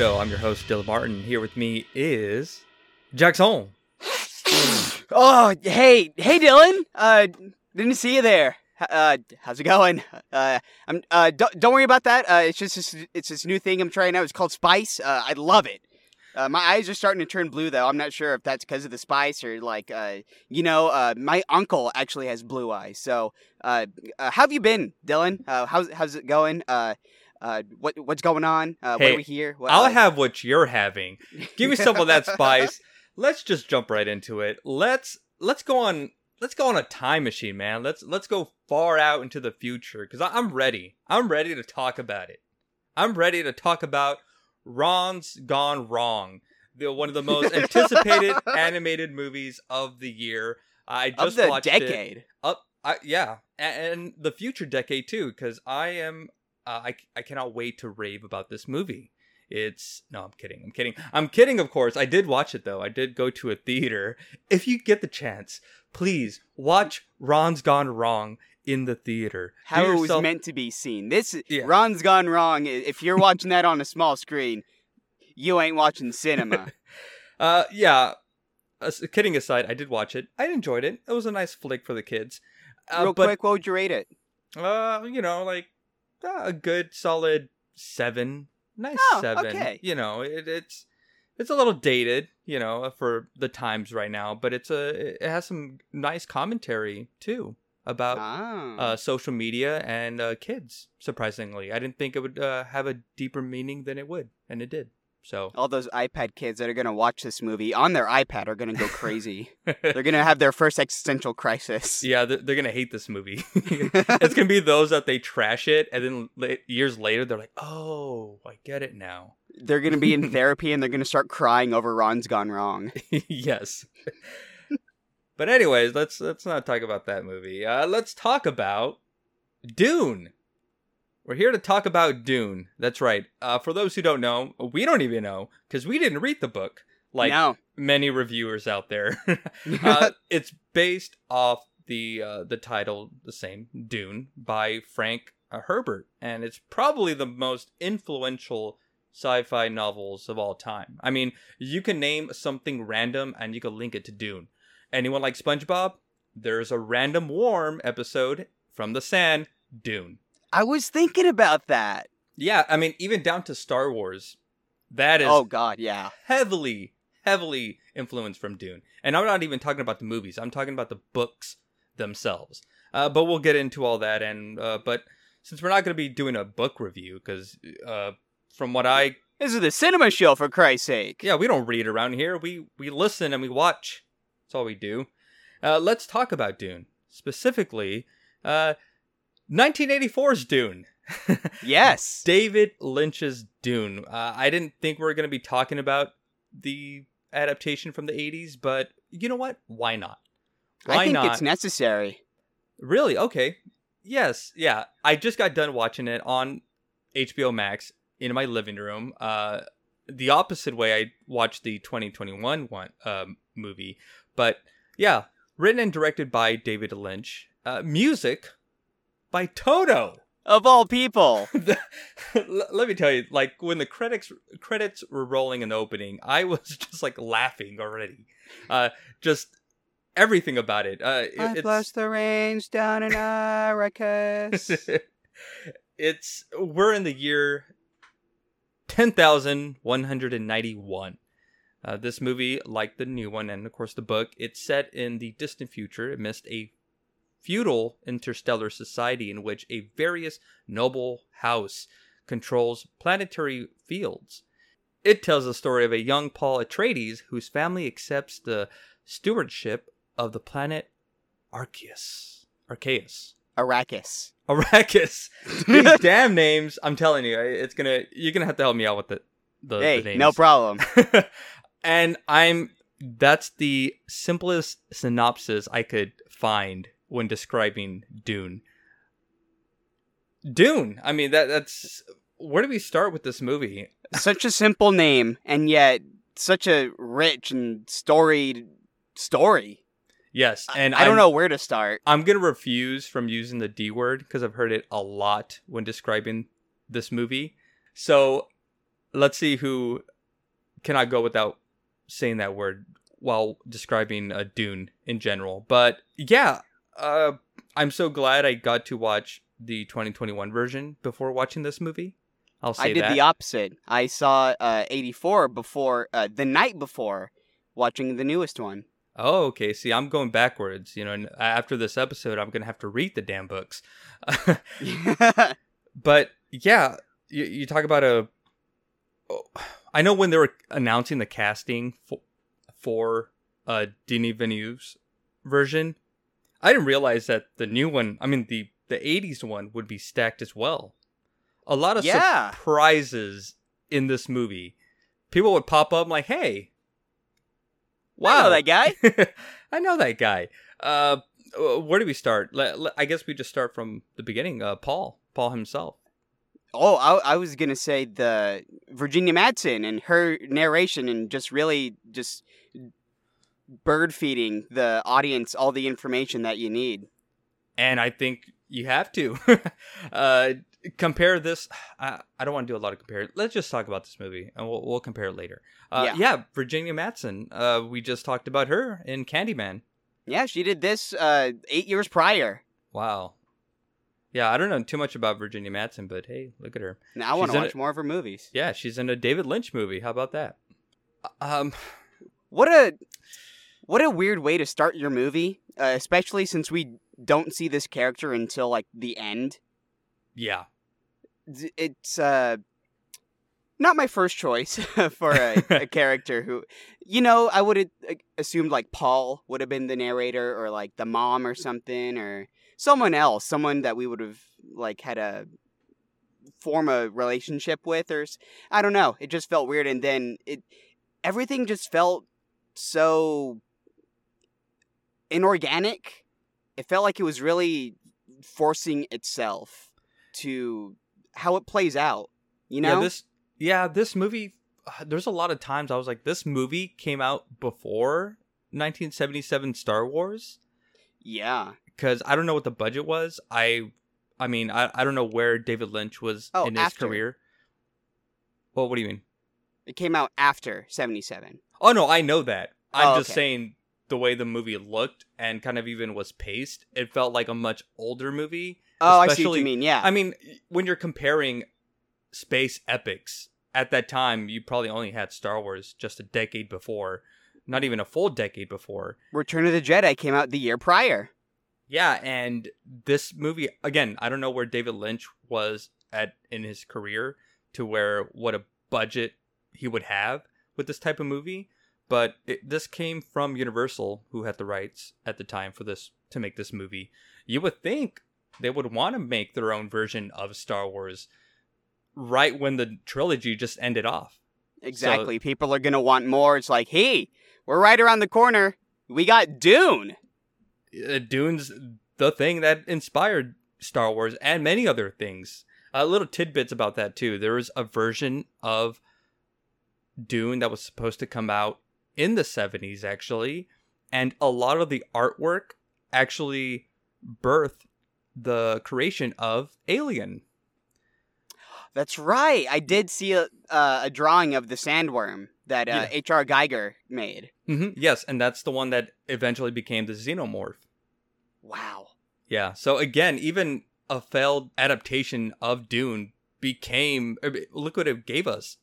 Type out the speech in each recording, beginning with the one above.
Show. I'm your host, Dylan Martin. Here with me is Jackson. Oh, hey, hey, Dylan. Uh, didn't see you there. Uh, how's it going? Uh, I'm. Uh, don't, don't worry about that. Uh, it's just this, it's this new thing I'm trying out. It's called Spice. Uh, I love it. Uh, my eyes are starting to turn blue though. I'm not sure if that's because of the spice or like, uh, you know, uh, my uncle actually has blue eyes. So, uh, uh how have you been, Dylan? Uh, how's how's it going? Uh, what what's going on? Uh, what are we here? What, I'll uh, have what you're having. Give me some of that spice. Let's just jump right into it. Let's let's go on let's go on a time machine, man. Let's let's go far out into the future cuz I'm ready. I'm ready to talk about it. I'm ready to talk about Ron's Gone Wrong. The one of the most anticipated animated movies of the year. I of just the watched it. decade. up I, yeah and, and the future decade too because i am uh, I, I cannot wait to rave about this movie it's no i'm kidding i'm kidding i'm kidding of course i did watch it though i did go to a theater if you get the chance please watch ron's gone wrong in the theater how it was meant to be seen. This Yeah. Ron's gone wrong. If you're watching that on a small screen, you ain't watching cinema. uh yeah uh, kidding aside i did watch it i enjoyed it it was a nice flick for the kids uh, Real but quick, what would you rate it? Uh, you know, like uh, a good solid seven, nice Oh, seven. okay. You know, it, it's it's a little dated, you know, for the times right now, but it's a it has some nice commentary too about Ah. uh, social media and uh, kids. Surprisingly, I didn't think it would uh, have a deeper meaning than it would, and it did. So All those iPad kids that are gonna watch this movie on their iPad are gonna go crazy. They're gonna have their first existential crisis. yeah, they're, they're gonna hate this movie. it's gonna be those that they trash it, and then years later they're like, "Oh, I get it now." They're gonna be in therapy and they're gonna start crying over Ron's gone wrong. yes. but anyways, let's let's not talk about that movie. Uh, let's talk about Dune. We're here to talk about Dune. That's right. Uh, for those who don't know, we don't even know because we didn't read the book like no. many reviewers out there. uh, it's based off the uh, the title, the same Dune, by Frank uh, Herbert, and it's probably the most influential sci-fi novels of all time. I mean, you can name something random and you can link it to Dune. Anyone like SpongeBob? There's a random warm episode from the sand, Dune. I was thinking about that. Yeah, I mean, even down to Star Wars, that is Oh God, yeah. heavily, heavily influenced from Dune. And I'm not even talking about the movies. I'm talking about the books themselves. Uh, but we'll get into all that. And uh, but since we're not going to be doing a book review, because uh, from what I This is the cinema show for Christ's sake. yeah, we don't read around here. We we listen and we watch. That's all we do. Uh, let's talk about Dune specifically. Uh, 1984's Dune. Yes. David Lynch's Dune. Uh, I didn't think we were going to be talking about the adaptation from the 80s, but you know what? Why not? Why I think not? it's necessary. Really? Okay. Yes. Yeah. I just got done watching it on HBO Max in my living room. Uh, the opposite way I watched the 2021 one um, movie, but yeah, written and directed by David Lynch. Uh, music by Toto. Of all people. The- let me tell you, like when the credits credits were rolling in the opening, I was just like laughing already. Uh, just everything about it. Uh, it- I it's, bless the rains down in Arrakis. it's we're in the year ten thousand one hundred and ninety one. Uh, this movie, like the new one, and of course the book, it's set in the distant future amidst a feudal interstellar society in which a various noble house controls planetary fields. It tells the story of a young Paul Atreides whose family accepts the stewardship of the planet Arceus. Arceus. Arrakis. Arrakis. These damn names. I'm telling you, it's gonna. You're gonna have to help me out with the the, Hey, the names. no problem. and I'm. That's the simplest synopsis I could find when describing Dune. Dune. I mean, that that's. Where do we start with this movie? such a simple name, and yet such a rich and storied story. Yes, and I don't I'm- know where to start. I'm gonna refuse from using the D word because I've heard it a lot when describing this movie. So let's see who cannot go without saying that word while describing a Dune in general. But yeah, uh, I'm so glad I got to watch the 2021 version before watching this movie. I'll say I did that. the opposite. I saw uh, 84 before uh, the night before watching the newest one. Oh, okay. See, I'm going backwards. You know, and after this episode, I'm gonna have to read the damn books. but yeah, you, you talk about a. oh, I know when they were announcing the casting for for uh Denis Villeneuve's version, I didn't realize that the new one, I mean the the '80s one, would be stacked as well. A lot of Yeah. surprises in this movie. People would pop up like, "Hey, Wow, that guy. I know that guy. Uh, where do we start? I guess we just start from the beginning. Uh, Paul, Paul himself. Oh, I, I was gonna say the Virginia Madsen and her narration and just really just bird feeding the audience all the information that you need. and I think you have to uh, compare this. I, I don't want to do a lot of compare. Let's just talk about this movie, and we'll, we'll compare it later. Uh, Yeah. yeah. Virginia Madsen. Uh, we just talked about her in Candyman. Yeah, she did this uh, eight years prior. Wow. Yeah, I don't know too much about Virginia Madsen, but hey, look at her. Now I want to watch it. more of her movies. Yeah, she's in a David Lynch movie. How about that? Um, What a what a weird way to start your movie, uh, especially since we don't see this character until like the end. yeah. It's uh not my first choice for a, a character who, you know, I would have assumed like Paul would have been the narrator or like the mom or something or someone else, someone that we would have like had a form a relationship with or I don't know. It just felt weird and then it everything just felt so inorganic. It felt like it was really forcing itself to how it plays out. You know? Yeah, this yeah, this movie uh, there's a lot of times I was like this movie came out before 1977 Star Wars yeah. cuz I don't know what the budget was. I I mean, I, I don't know where David Lynch was Oh, in his after. career. Well, what do you mean? It came out after 77. Oh no, I know that. I'm Oh, just okay. saying the way the movie looked and kind of even was paced, it felt like a much older movie. Oh, I see what you mean. Yeah. I mean, when you're comparing space epics at that time, you probably only had Star Wars just a decade before, not even a full decade before. Return of the Jedi came out the year prior. Yeah, and this movie again, I don't know where David Lynch was at in his career to where what a budget he would have with this type of movie, but it, this came from Universal who had the rights at the time for this to make this movie. You would think they would want to make their own version of Star Wars right when the trilogy just ended off. Exactly. People are going to want more. It's like, hey, we're right around the corner. We got Dune. uh, Dune's the thing that inspired Star Wars and many other things. Uh, little tidbits about that too. There was a version of Dune that was supposed to come out in the 70s actually, and a lot of the artwork actually birthed the creation of Alien. That's right. I did see a, uh, a drawing of the sandworm that uh, H.R. Giger made. hmm Yes, and that's the one that eventually became the Xenomorph. Wow. Yeah. So again, even a failed adaptation of Dune became er, look what it gave us.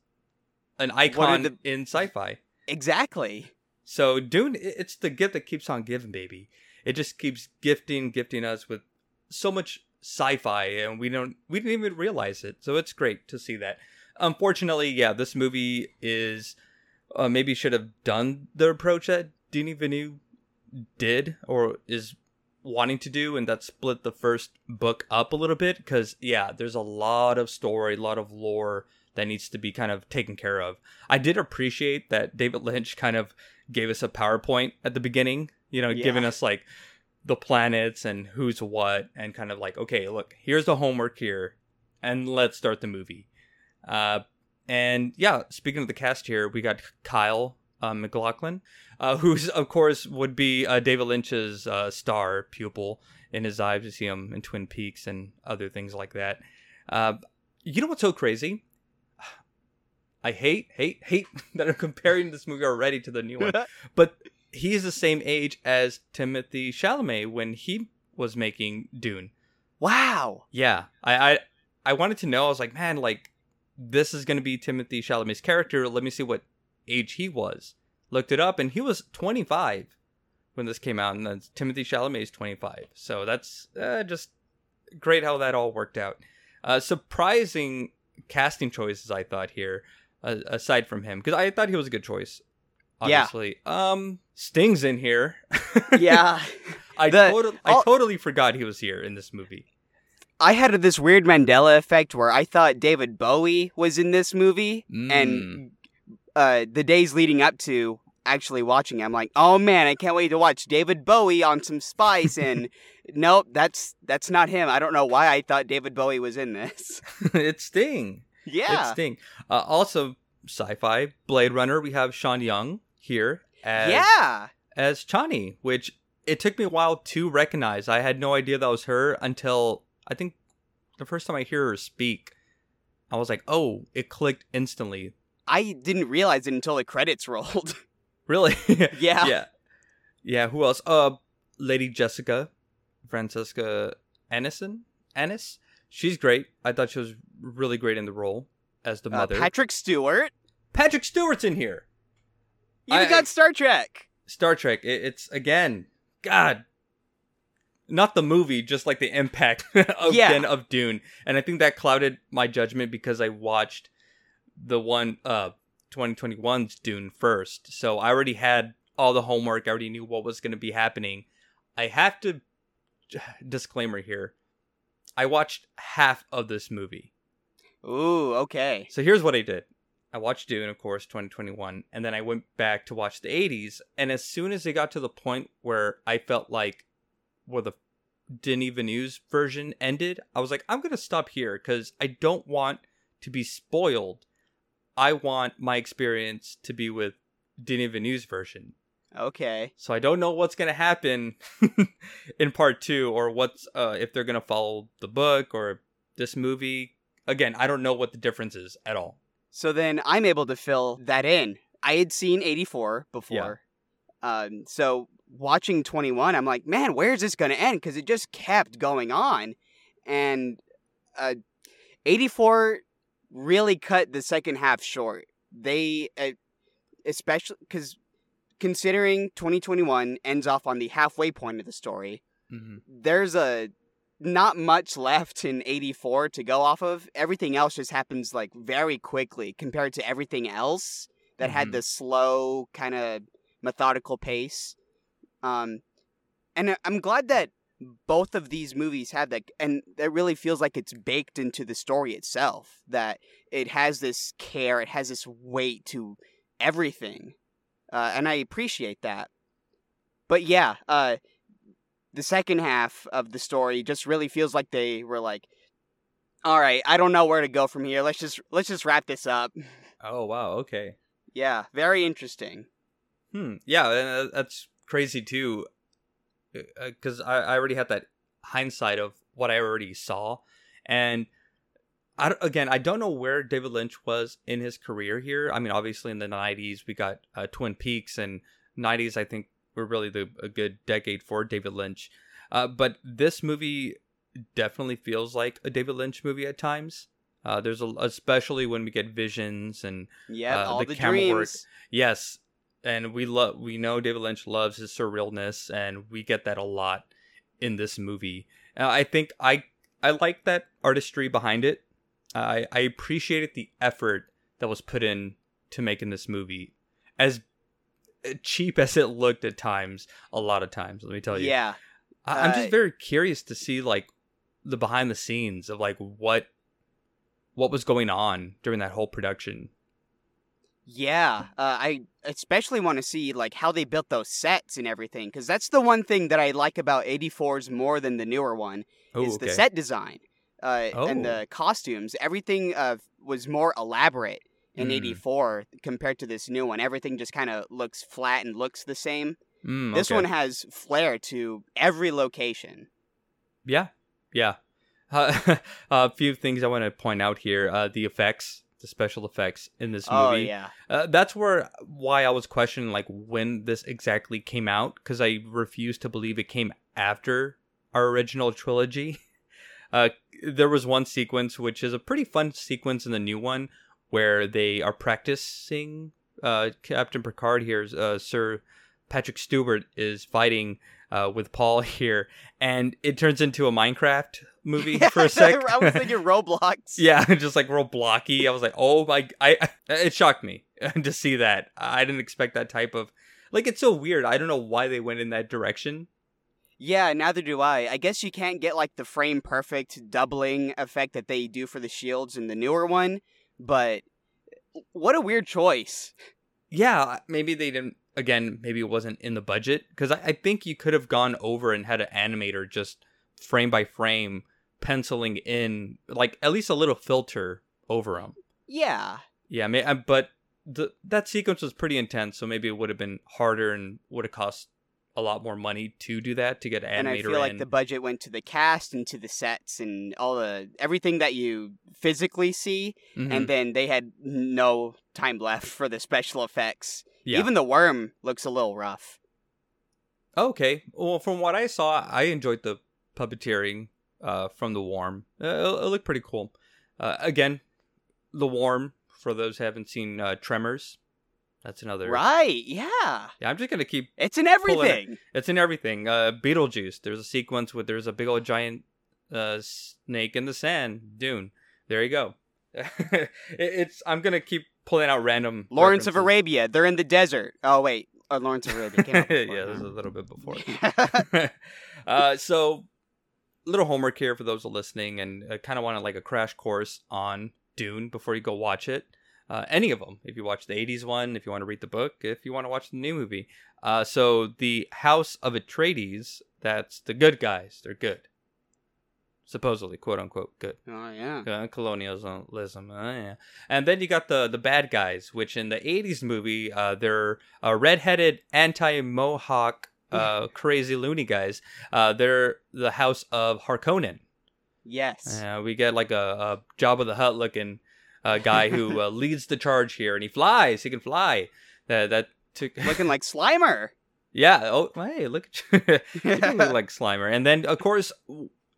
An icon the- in sci-fi. Exactly. So Dune it's the gift that keeps on giving, baby. It just keeps gifting gifting us with so much sci-fi and we don't we didn't even realize it. So it's great to see that. Unfortunately, yeah, this movie is uh, maybe should have done the approach that Denis Villeneuve did or is wanting to do and that split the first book up a little bit because yeah there's a lot of story a lot of lore that needs to be kind of taken care of i did appreciate that david lynch kind of gave us a powerpoint at the beginning you know giving us like the planets and who's what and kind of like okay look here's the homework here and let's start the movie uh and yeah speaking of the cast here we got kyle uh, MacLachlan uh, who's of course would be uh, David Lynch's uh, star pupil in his eyes. You see him in Twin Peaks and other things like that. Uh, you know what's so crazy? I hate, hate, hate that I'm comparing this movie already to the new one. but he's the same age as Timothy Chalamet when he was making Dune. wow. Yeah, I, I, I wanted to know. I was like, man, like this is gonna be Timothy Chalamet's character. Let me see what age he was. Looked it up, and he was 25 when this came out, and then Timothy Chalamet is 25. So that's uh, just great how that all worked out. Uh, surprising casting choices, I thought here, uh, aside from him, because I thought he was a good choice. Yeah. Obviously, um, Sting's in here. Yeah. I The- totally, I all- totally forgot he was here in this movie. I had this weird Mandela effect where I thought David Bowie was in this movie, Mm. and uh, the days leading up to actually watching, it, I'm like, oh man, I can't wait to watch David Bowie on some Spice. And nope, that's that's not him. I don't know why I thought David Bowie was in this. it's Sting. Yeah, Sting. Uh, also, sci-fi Blade Runner. We have Sean Young here as yeah. as Chani, which it took me a while to recognize. I had no idea that was her until I think the first time I hear her speak. I was like, "Oh!" It clicked instantly. I didn't realize it until the credits rolled. Really? yeah. yeah, yeah. Who else? Uh, Lady Jessica, Francesca Anison, Annis. She's great. I thought she was really great in the role as the Uh, mother. Patrick Stewart. Patrick Stewart's in here. I- got Star Trek. Star Trek. It, it's again, God, not the movie, just like the impact of Yeah. again of Dune, and I think that clouded my judgment because I watched the one uh 2021's Dune first, so I already had all the homework. I already knew what was going to be happening. I have to disclaimer here. I watched half of this movie. Ooh, okay. So here's what I did. I watched Dune, of course, 2021, and then I went back to watch the 80s. And as soon as it got to the point where I felt like where the Denis Villeneuve's version ended, I was like, I'm gonna stop here because I don't want to be spoiled. I want my experience to be with Denis Villeneuve's version. Okay. So I don't know what's gonna happen in part two, or what's uh, if they're gonna follow the book or this movie. Again, I don't know what the difference is at all. So then I'm able to fill that in. I had seen 84 before. Um, so watching 21, I'm like, man, where's this going to end? Because it just kept going on. And uh, 84 really cut the second half short. They, uh, especially because considering 2021 ends off on the halfway point of the story, Mm-hmm. there's a not much left in 84 to go off of. Everything else just happens like very quickly compared to everything else that had Mhm. the slow kind of methodical pace. Um and I- I'm glad that both of these movies have that and it really feels like it's baked into the story itself that it has this care, it has this weight to everything. Uh, and I appreciate that. But yeah, uh the second half of the story just really feels like they were like all right i don't know where to go from here let's just let's just wrap this up Oh wow, okay. yeah very interesting Hmm. Yeah, uh, that's crazy too, because I, I already had that hindsight of what I already saw, and I again I don't know where David Lynch was in his career here. I mean, obviously in the '90s we got uh, Twin Peaks, and '90s I think were really the a good decade for David Lynch. Uh, but this movie definitely feels like a David Lynch movie at times. Uh, there's a, especially when we get visions and yeah Uh, all the the, camera work. dreams Yes, and we love we know David Lynch loves his surrealness, and we get that a lot in this movie. Uh, I think I I like that artistry behind it. I I appreciated the effort that was put in to making this movie, as cheap as it looked at times. A lot of times, let me tell you. yeah I, I'm Uh, just very curious to see like the behind the scenes of like what what was going on during that whole production. yeah uh, i especially want to see like how they built those sets and everything because that's the one thing that i like about 84's more than the newer one Oh, is okay. the set design uh, and Oh. the costumes. Everything uh, was more elaborate in Mm. '84 compared to this new one. Everything just kind of looks flat and looks the same. Mm, This okay. one has flair to every location. Yeah, yeah. Uh, a few things I want to point out here. Uh, the effects the special effects in this Oh movie. yeah. Uh, that's where why I was questioning like when this exactly came out because I refuse to believe it came after our original trilogy. Uh, there was one sequence which is a pretty fun sequence in the new one where they are practicing. Uh, Captain Picard here, uh, Sir Patrick Stewart is fighting uh, with Paul here, and it turns into a Minecraft movie for a sec. I was thinking Roblox. Yeah, just like real blocky. I was like, oh my! I, I it shocked me to see that. I didn't expect that type of like. It's so weird. I don't know why they went in that direction. Yeah, neither do I. I guess you can't get like the frame perfect doubling effect that they do for the shields in the newer one, but what a weird choice. Yeah, maybe they didn't. Again, maybe it wasn't in the budget because I, I think you could have gone over and had an animator just frame by frame penciling in like at least a little filter over them. Yeah. Yeah, uh, but the, that sequence was pretty intense, so maybe it would have been harder and would have cost a lot more money to do that to get an animator and I feel in. like the budget went to the cast and to the sets and all the everything that you physically see, Mhm. and then they had no time left for the special effects. yeah. Even the worm looks a little rough. Okay. Well, from what I saw, I enjoyed the puppeteering uh, from the Worm. Uh, it, it looked pretty cool. Uh, again, the Worm. For those who haven't seen uh, Tremors, that's another. Right? Yeah. Yeah, I'm just gonna keep. It's in Pulling it. everything. It's in everything. Uh, Beetlejuice. There's a sequence with there's a big old giant uh, snake in the sand dune. There you go. it, it's. I'm gonna keep pulling out random. Lawrence of. Arabia. They're in the desert. Oh wait, uh, Lawrence of Arabia came out. yeah, this is a little bit before. uh, so, little homework here for those listening, and uh, kind of wanted like a crash course on Dune before you go watch it. Uh, any of them, if you watch the '80s one, if you want to read the book, if you want to watch the new movie. Uh, so the House of Atreides, that's the good guys. They're good, supposedly, quote unquote, good. Oh yeah. Uh, colonialism, uh, yeah. and then you got the the bad guys, which in the '80s movie, uh, they're uh, redheaded, anti-Mohawk, uh, crazy loony guys. Uh, they're the House of Harkonnen. Yes. Uh, we get like a, a Jabba the Hutt looking uh, guy who uh, leads the charge here, and he flies. He can fly. That that took. Looking like Slimer. Yeah. Oh, hey, look at you. you look like Slimer. And then, of course,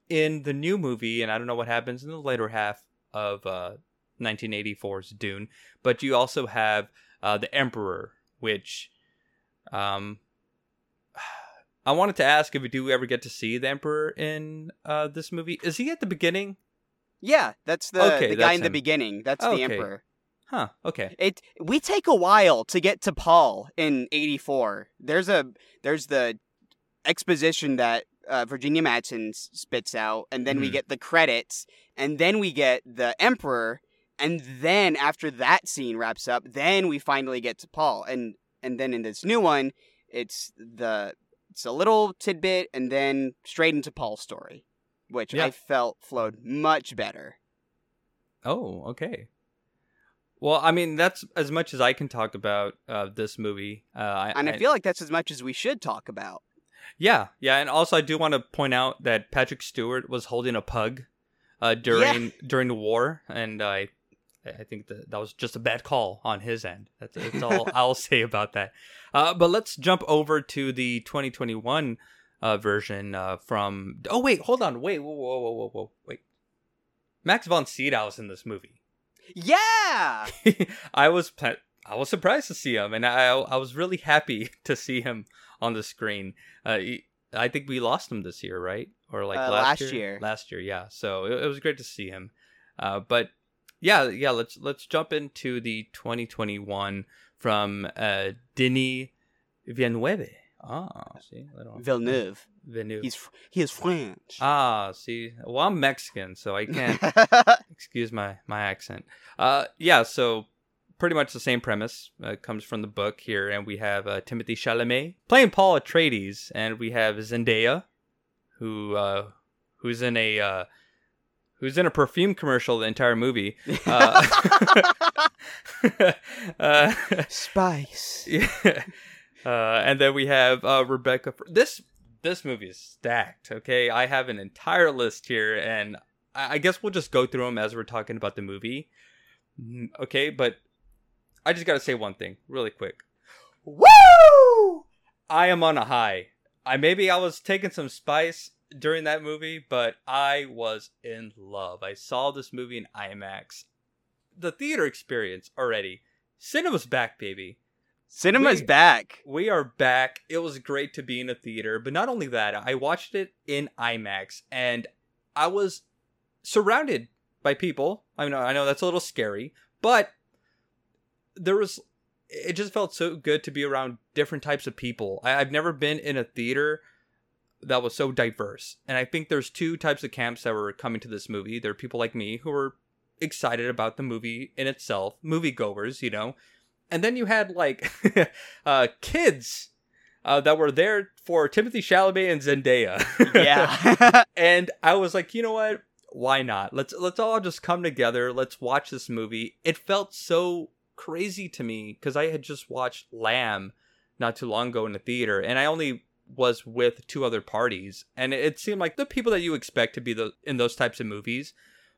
in the new movie, and I don't know what happens in the later half of uh, 1984's Dune, but you also have uh, the Emperor, which um, I wanted to ask if we do ever get to see the Emperor in uh, this movie. Is he at the beginning? Yeah, that's the Okay, the guy that's in the him. beginning. That's Okay. the emperor. Huh. Okay. It we take a while to get to Paul in 84. There's a there's the exposition that uh, Virginia Madsen spits out and then we Mhm. get the credits and then we get the emperor and then after that scene wraps up, then we finally get to Paul and and then in this new one, it's the it's a little tidbit and then straight into Paul's story, which Yeah. I felt flowed much better. Oh, okay. Well, I mean, that's as much as I can talk about uh, this movie. Uh, I, And I feel like that's as much as we should talk about. Yeah, yeah, and also I do want to point out that Patrick Stewart was holding a pug uh, during during the war, and I I think that that was just a bad call on his end. That's, that's all I'll say about that. Uh, but let's jump over to the 2021 uh, version uh, from. Oh wait, hold on, wait, whoa, whoa, whoa, whoa, whoa, wait. Max von Sydow's in this movie. Yeah. I was I was surprised to see him, and I I was really happy to see him on the screen. Uh, I think we lost him this year, right? Or like Uh, last, last year. Last year, yeah. So it, it was great to see him. Uh, but yeah, yeah. Let's let's jump into the 2021 from uh, Denis Villeneuve. Ah, see, Villeneuve. Villeneuve. He's he is French. ah, see. Well, I'm Mexican, so I can't excuse my my accent uh yeah so pretty much the same premise uh, comes from the book here and we have uh, timothy chalamet playing paul atreides and we have zendaya who uh who's in a uh who's in a perfume commercial the entire movie uh, uh Spice. yeah. Uh, and then we have uh, Rebecca. This this movie is stacked. Okay, I have an entire list here, and I, I guess we'll just go through them as we're talking about the movie. Mm, Okay, but I just gotta say one thing really quick. Woo! I am on a high. I maybe I was taking some spice during that movie, but I was in love. I saw this movie in IMAX. The theater experience already. Cinema's back, baby. Cinema's We- back. We are back. It was great to be in a theater, but not only that, I watched it in IMAX and I was surrounded by people. I know I know that's a little scary, but there was it just felt so good to be around different types of people. I, I've never been in a theater that was so diverse. And I think there's two types of camps that were coming to this movie. There are people like me who were excited about the movie in itself, moviegoers, you know. And then you had like uh, kids uh, that were there for Timothy Chalamet and Zendaya. Yeah. and I was like, you know what? Why not? Let's let's all just come together. Let's watch this movie. It felt so crazy to me because I had just watched Lamb not too long ago in the theater, and I only was with two other parties, and it seemed like the people that you expect to be the in those types of movies.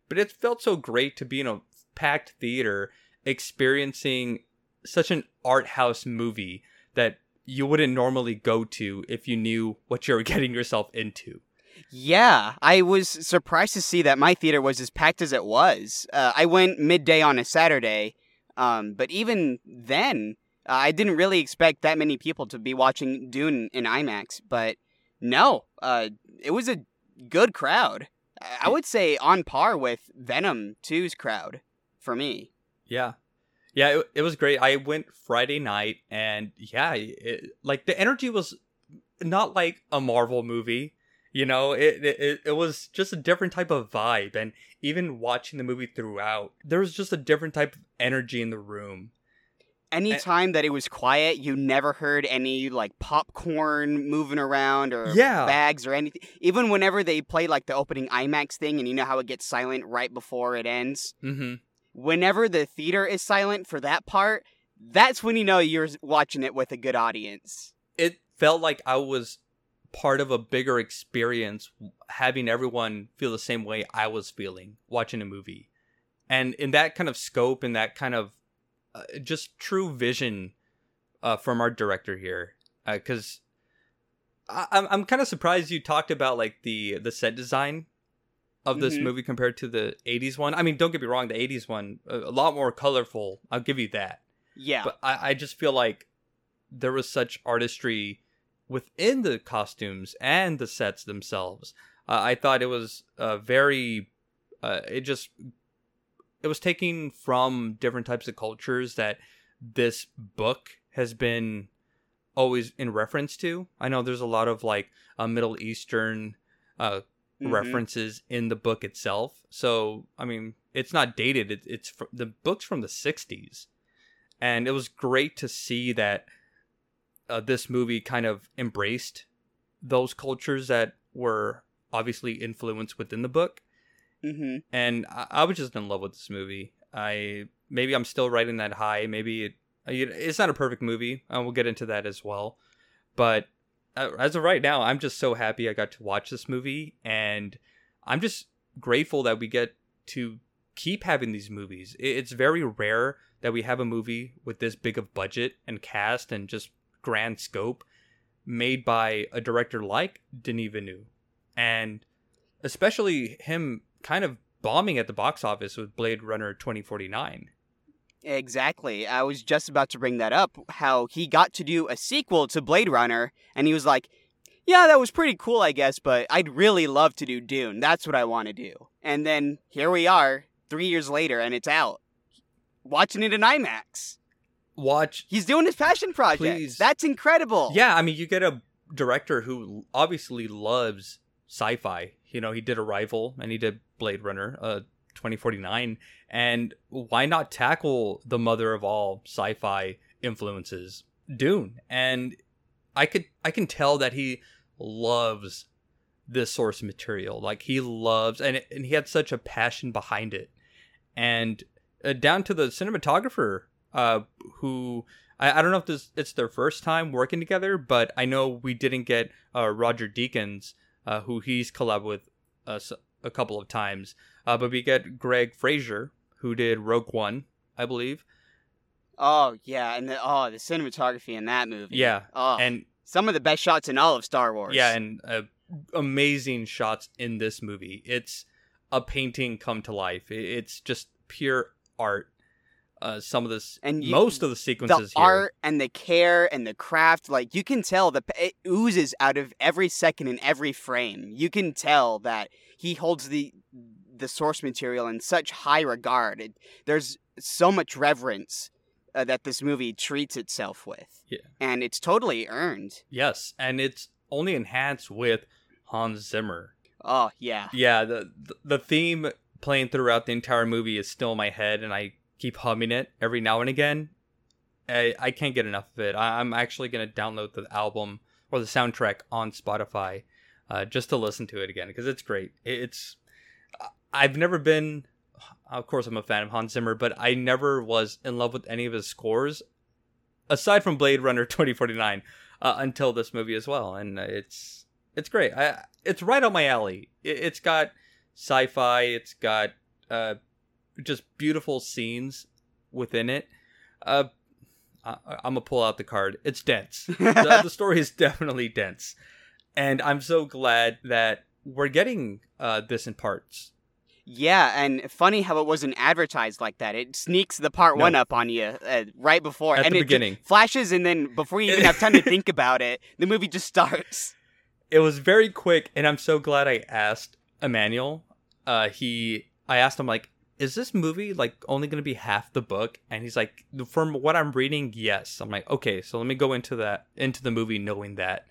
But it felt so great to be in a packed theater experiencing such an art house movie that you wouldn't normally go to if you knew what you were getting yourself into. Yeah, I was surprised to see that my theater was as packed as it was. Uh, I went midday on a Saturday, um, but even then, uh, I didn't really expect that many people to be watching Dune in IMAX. But no, uh, it was a good crowd. I- I would say on par with Venom 2's crowd for me. Yeah. Yeah, it, it was great. I went Friday night and yeah, it, like the energy was not like a Marvel movie. You know, it, it it was just a different type of vibe and even watching the movie throughout, there was just a different type of energy in the room. Anytime that it was quiet, you never heard any like popcorn moving around or Yeah. bags or anything. Even whenever they play like the opening IMAX thing and you know how it gets silent right before it ends. Mhm. Whenever the theater is silent for that part, that's when you know you're watching it with a good audience. It felt like I was part of a bigger experience having everyone feel the same way I was feeling watching a movie. And in that kind of scope and that kind of uh, just true vision uh, from our director here because I I'm, I'm kind of surprised you talked about like the the set design of this Mhm. movie compared to the 80s one i mean don't get me wrong the 80s one a, a lot more colorful i'll give you that Yeah. but I, I just feel like there was such artistry within the costumes and the sets themselves. Uh, I thought it was uh, very, uh, it just, it was taking from different types of cultures that this book has been always in reference to. I know there's a lot of like uh, Middle Eastern Mhm. references in the book itself. So, I mean, it's not dated. It, it's fr- the book's from the 60s. And it was great to see that uh, this movie kind of embraced those cultures that were obviously influenced within the book. hmm And I, I was just in love with this movie. I maybe I'm still riding that high. Maybe it, it's not a perfect movie. Uh, we'll get into that as well. But Uh, as of right now, I'm just so happy I got to watch this movie, and I'm just grateful that we get to keep having these movies. It's very rare that we have a movie with this big of budget and cast and just grand scope made by a director like Denis Villeneuve, and especially him kind of bombing at the box office with Blade Runner 2049. Exactly. I was just about to bring that up. How he got to do a sequel to Blade Runner, and he was like, "Yeah, that was pretty cool, I guess, but I'd really love to do Dune. That's what I want to do." And then here we are, three years later, and it's out. Watching it in IMAX. Watch He's doing his passion project. Please. That's incredible. Yeah, I mean, you get a director who obviously loves sci-fi. You know, he did Arrival and he did Blade Runner, uh, 2049, and why not tackle the mother of all sci-fi influences, Dune? And I could, I can tell that he loves this source material. Like he loves, and and he had such a passion behind it, and uh, down to the cinematographer, uh, who I, I don't know if this it's their first time working together, but I know we didn't get uh, Roger Deakins, uh, who he's collabed with us a couple of times. Uh, but we get Greig Fraser, who did Rogue One I believe. Oh yeah, and the, oh the cinematography in that movie. Yeah, Oh, and some of the best shots in all of Star Wars. yeah, and uh, amazing shots in this movie. It's a painting come to life. It's just pure art. Uh, some of this, And you- most of the the sequences here. art and the care and the craft, like you can tell the it oozes out of every second in every frame. You can tell that he holds the the source material in such high regard. It, there's so much reverence uh, that this movie treats itself with. Yeah. and it's totally earned. Yes, and it's only enhanced with Hans Zimmer. Oh yeah, Yeah, the the theme playing throughout the entire movie is still in my head, and I keep humming it every now and again. I, I can't get enough of it. I, I'm actually gonna download the album or the soundtrack on Spotify uh, just to listen to it again because it's great. It's I've never been, of course, I'm a fan of Hans Zimmer, but I never was in love with any of his scores aside from Blade Runner 2049 uh, until this movie as well, and it's it's great. I it's right on my alley. It, it's got sci-fi. It's got uh, just beautiful scenes within it. Uh, I, I'm gonna pull out the card. It's dense. the, the story is definitely dense, and I'm so glad that we're getting uh, this in parts. yeah, and funny how it wasn't advertised like that. It sneaks the part No. one up on you uh, right before, At and the it beginning. flashes, and then before you even have time to think about it, the movie just starts. it was very quick and i'm so glad i asked emmanuel uh he i asked him like is this movie like only gonna be half the book and he's like from what i'm reading yes i'm like okay so let me go into that into the movie knowing that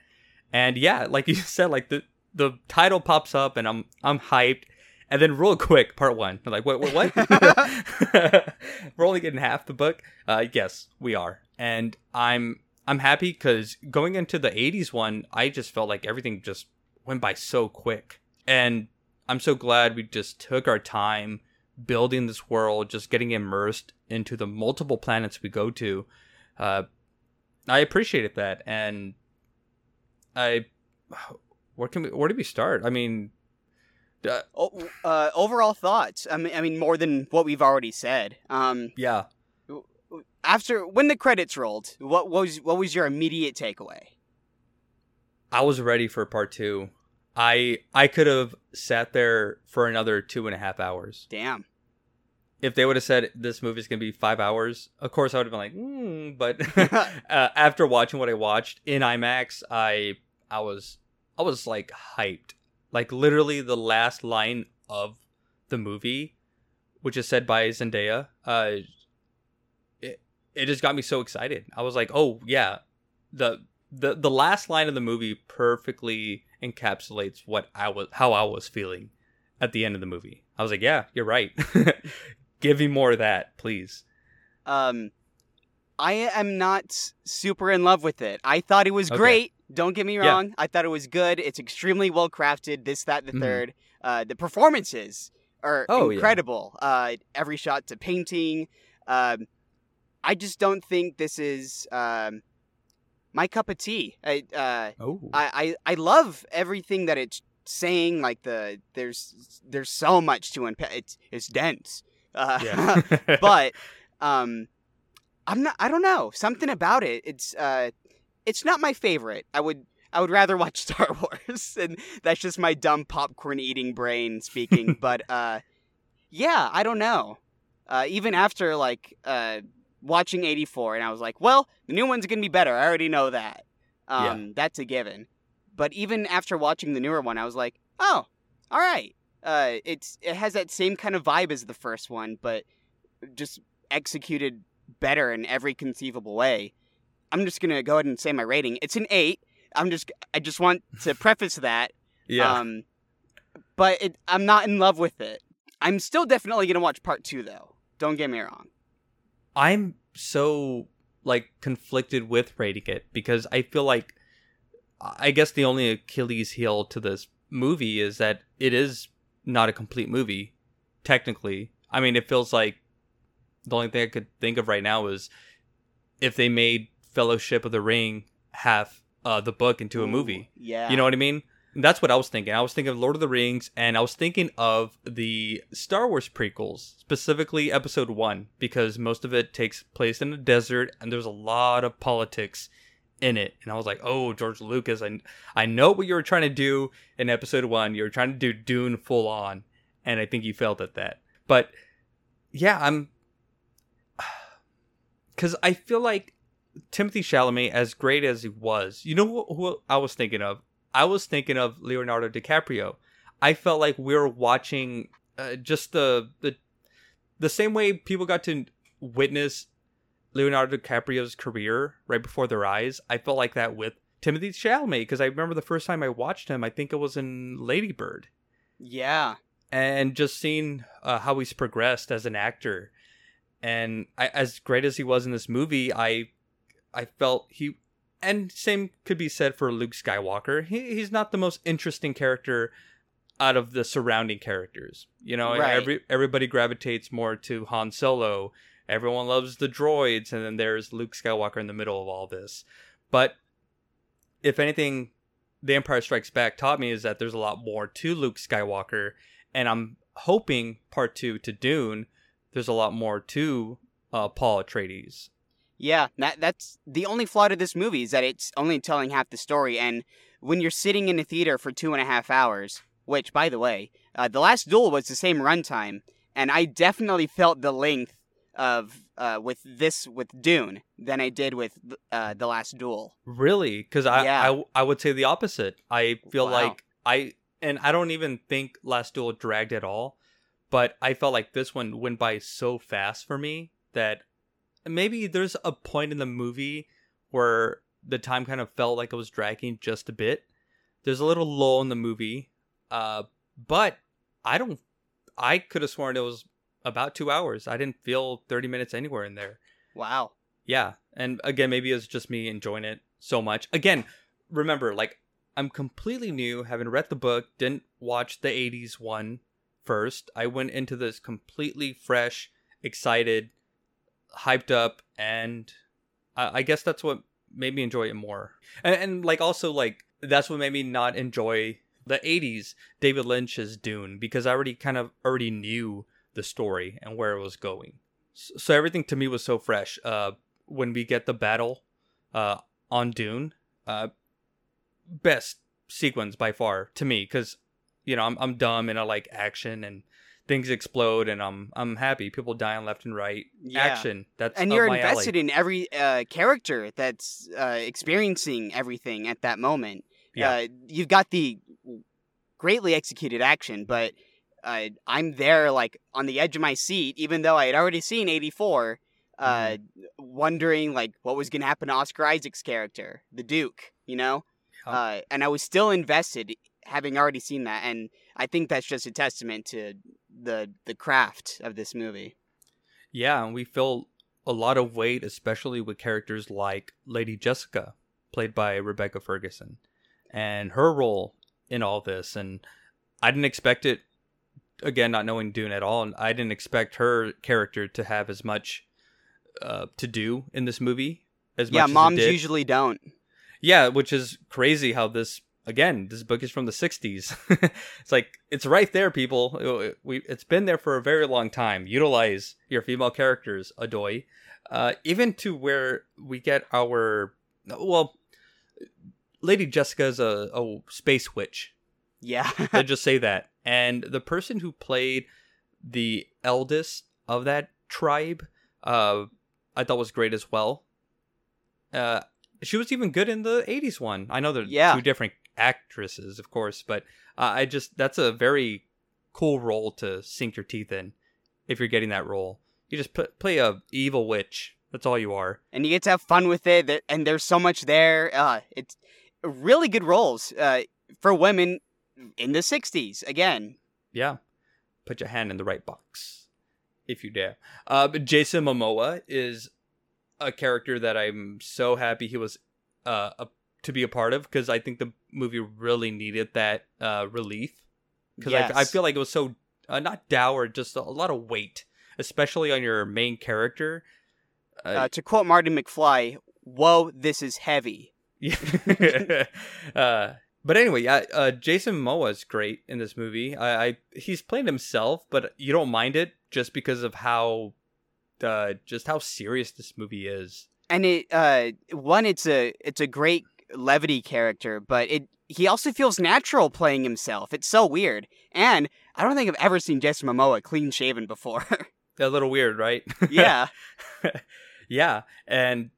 and yeah like you said like the the title pops up and i'm i'm hyped. And then real quick part one. I'm like what what, what? we're only getting half the book. Uh yes we are. And i'm i'm happy because going into the 80s one i just felt like everything just went by so quick. And i'm so glad we just took our time building this world just getting immersed into the multiple planets we go to. Uh i appreciated that. And i where can we where do we start i mean uh, Oh, uh, overall thoughts. I mean, I mean, more than what we've already said. Um, yeah after when the credits rolled, what was what was your immediate takeaway? I was ready for part two. I I could have sat there for another two and a half hours. Damn. If they would have said this movie is gonna be five hours, of course I would have been like, mm, but uh, after watching what I watched in IMAX, I I was I was like hyped. Like literally the last line of the movie, which is said by Zendaya, uh, it it just got me so excited. I was like, oh yeah, the the the last line of the movie perfectly encapsulates what I was how I was feeling at the end of the movie. I was like, yeah, you're right. Give me more of that, please. Um, I am not super in love with it. I thought it was Okay. great. Don't get me Yeah. wrong. I thought it was good. It's extremely well crafted. This, that, the Mhm. third. Uh, the performances are Oh, yeah. incredible. Uh, every shot to painting. Um, I just don't think this is um, my cup of tea. I, uh, Oh, I, I I love everything that it's saying. Like the there's there's so much to unpack. It's it's dense. Uh, yeah. but um, I'm not. I don't know something about it. It's uh, it's not my favorite. I would I would rather watch Star Wars, and that's just my dumb popcorn eating brain speaking. but uh, yeah, I don't know. Uh, even after like uh, watching '84, and I was like, well, the new one's gonna be better. I already know that. Yeah. Um, that's a given. But even after watching the newer one, I was like, oh, all right. Uh, it's it has that same kind of vibe as the first one, but just executed better in every conceivable way. I'm just gonna go ahead and say my rating. It's an eight. I'm just I just want to preface that. yeah. Um, but it, I'm not in love with it. I'm still definitely gonna watch part two though. Don't get me wrong. I'm so like conflicted with rating it because I feel like I guess the only Achilles heel to this movie is that it is not a complete movie technically. I mean, it feels like the only thing I could think of right now is if they made Fellowship of the Ring half uh, the book into a movie. Yeah. You know what I mean? That's what I was thinking. I was thinking of Lord of the Rings, and I was thinking of the Star Wars prequels, specifically Episode One, because most of it takes place in a desert, and there's a lot of politics in it. And I was like, "Oh, George Lucas, I I know what you were trying to do in Episode One. You were trying to do Dune full on, and I think you failed at that." But yeah, I'm because I feel like Timothée Chalamet, as great as he was, you know who, who I was thinking of? I was thinking of Leonardo DiCaprio. I felt like we were watching uh, just the the the same way people got to witness Leonardo DiCaprio's career right before their eyes. I felt like that with Timothée Chalamet because I remember the first time I watched him, I think it was in Lady Bird. Yeah, and just seeing uh, how he's progressed as an actor, and I, as great as he was in this movie, I I felt he and same could be said for Luke Skywalker. He, he's not the most interesting character out of the surrounding characters. You know, Right. every everybody gravitates more to Han Solo. Everyone loves the droids, and then there's Luke Skywalker in the middle of all this. But if anything, The Empire Strikes Back taught me is that there's a lot more to Luke Skywalker, and I'm hoping part two to Dune, there's a lot more to uh, Paul Atreides. yeah. That that's the only flaw to this movie is that it's only telling half the story. And when you're sitting in a theater for two and a half hours, which, by the way, uh, the last duel was the same runtime, and I definitely felt the length of uh, with this with Dune than I did with uh, the last duel. Really? Because I, Yeah. I I would say the opposite. I feel Wow. like I and I don't even think Last Duel dragged at all, but I felt like this one went by so fast for me that maybe there's a point in the movie where the time kind of felt like it was dragging just a bit. There's a little lull in the movie, uh, but I don't. I could have sworn it was about two hours. I didn't feel 30 minutes anywhere in there. Wow. Yeah, and again, maybe it's just me enjoying it so much. Again, remember, like I'm completely new, haven't read the book, didn't watch the '80s one first. I went into this completely fresh, excited, hyped up, and I, I guess that's what made me enjoy it more. And, and like also like that's what made me not enjoy the '80s David Lynch's Dune because I already kind of already knew the story and where it was going. So, everything to me was so fresh. Uh, when we get the battle uh, on Dune, uh, best sequence by far to me because you know I'm I'm dumb and I like action and things explode and I'm I'm happy. People dying left and right. Yeah. Action. That's and you're invested alley. in every uh, character that's uh, experiencing everything at that moment. Yeah. Uh, you've got the greatly executed action, but uh, I'm there like on the edge of my seat, even though I had already seen '84, uh, Mm-hmm. wondering like what was going to happen to Oscar Isaac's character, the Duke. You know, uh, and I was still invested, having already seen that, and I think that's just a testament to the the craft of this movie. Yeah, and we feel a lot of weight, especially with characters like Lady Jessica, played by Rebecca Ferguson, and her role in all this. And I didn't expect it. Again, not knowing Dune at all, and I didn't expect her character to have as much uh, to do in this movie. As yeah, much as it moms usually don't. Yeah, which is crazy how this again, this book is from the 60s. it's like it's right there people. We it's been there for a very long time. Utilize your female characters, Adoy. Uh even to where we get our well Lady Jessica's a, a space witch. Yeah. Let's just say that. And the person who played the eldest of that tribe, uh, I thought was great as well. Uh, she was even good in the '80s one. I know they're Yeah. two different actresses, of course, but uh, I just that's a very cool role to sink your teeth in. If you're getting that role, you just put, play a evil witch. That's all you are. and you get to have fun with it, and there's so much there. Uh, it's really good roles uh, for women in the 60s. Again, Yeah. Put your hand in the right box, if you dare. Uh, but Jason Momoa is a character that I'm so happy he was uh, a, to be a part of because I think the movie really needed that uh, relief. Because I, I feel like it was so uh, not dour, just a, lot of weight, especially on your main character. uh, to quote Marty McFly, "Whoa, this is heavy." Yeah. But anyway, yeah, uh, Jason Momoa is great in this movie. I, I he's playing himself, but you don't mind it just because of how, uh, just how serious this movie is. And it uh one it's a it's a great levity character, but it he also feels natural playing himself. It's so weird. And I don't think I've ever seen Jason Momoa clean shaven before. A little weird, right? yeah. yeah, and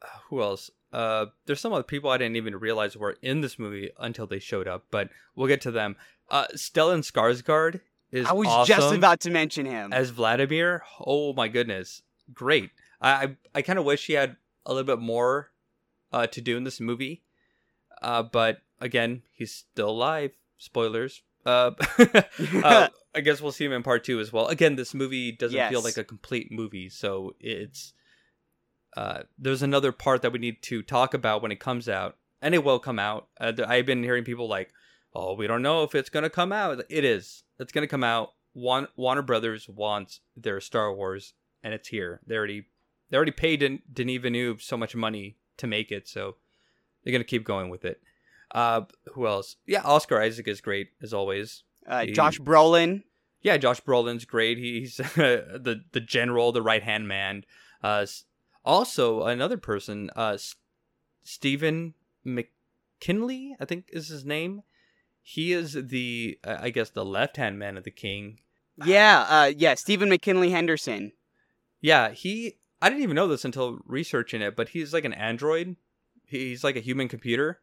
uh, who else? Uh, there's some other people I didn't even realize were in this movie until they showed up, but we'll get to them. Uh, Stellan Skarsgård is I was awesome just about to mention him. as Vladimir. Oh my goodness, great! I I, I kind of wish he had a little bit more uh, to do in this movie, uh, but again, he's still alive. Spoilers. Uh, uh, I guess we'll see him in part two as well. Again, this movie doesn't feel like a complete movie, so it's uh, there's another part that we need to talk about when it comes out, and it will come out. Uh, I've been hearing people like, "Oh, we don't know if it's gonna come out." It is. It's gonna come out. Wan- Warner Brothers wants their Star Wars, and it's here. They already they already paid Den- Denis Villeneuve so much money to make it, so they're gonna keep going with it. Uh, who else? Yeah, Oscar Isaac is great as always. uh, he- Josh Brolin. Yeah, Josh Brolin's great. He- He's the the general, the right hand man. Uh, also, another person, uh, S- Stephen McKinley, I think is his name. He is the, uh, I guess, the left hand man of the king. Yeah, uh, yeah, Stephen McKinley Henderson. Yeah, he. I didn't even know this until researching it, but he's like an android. He's like a human computer.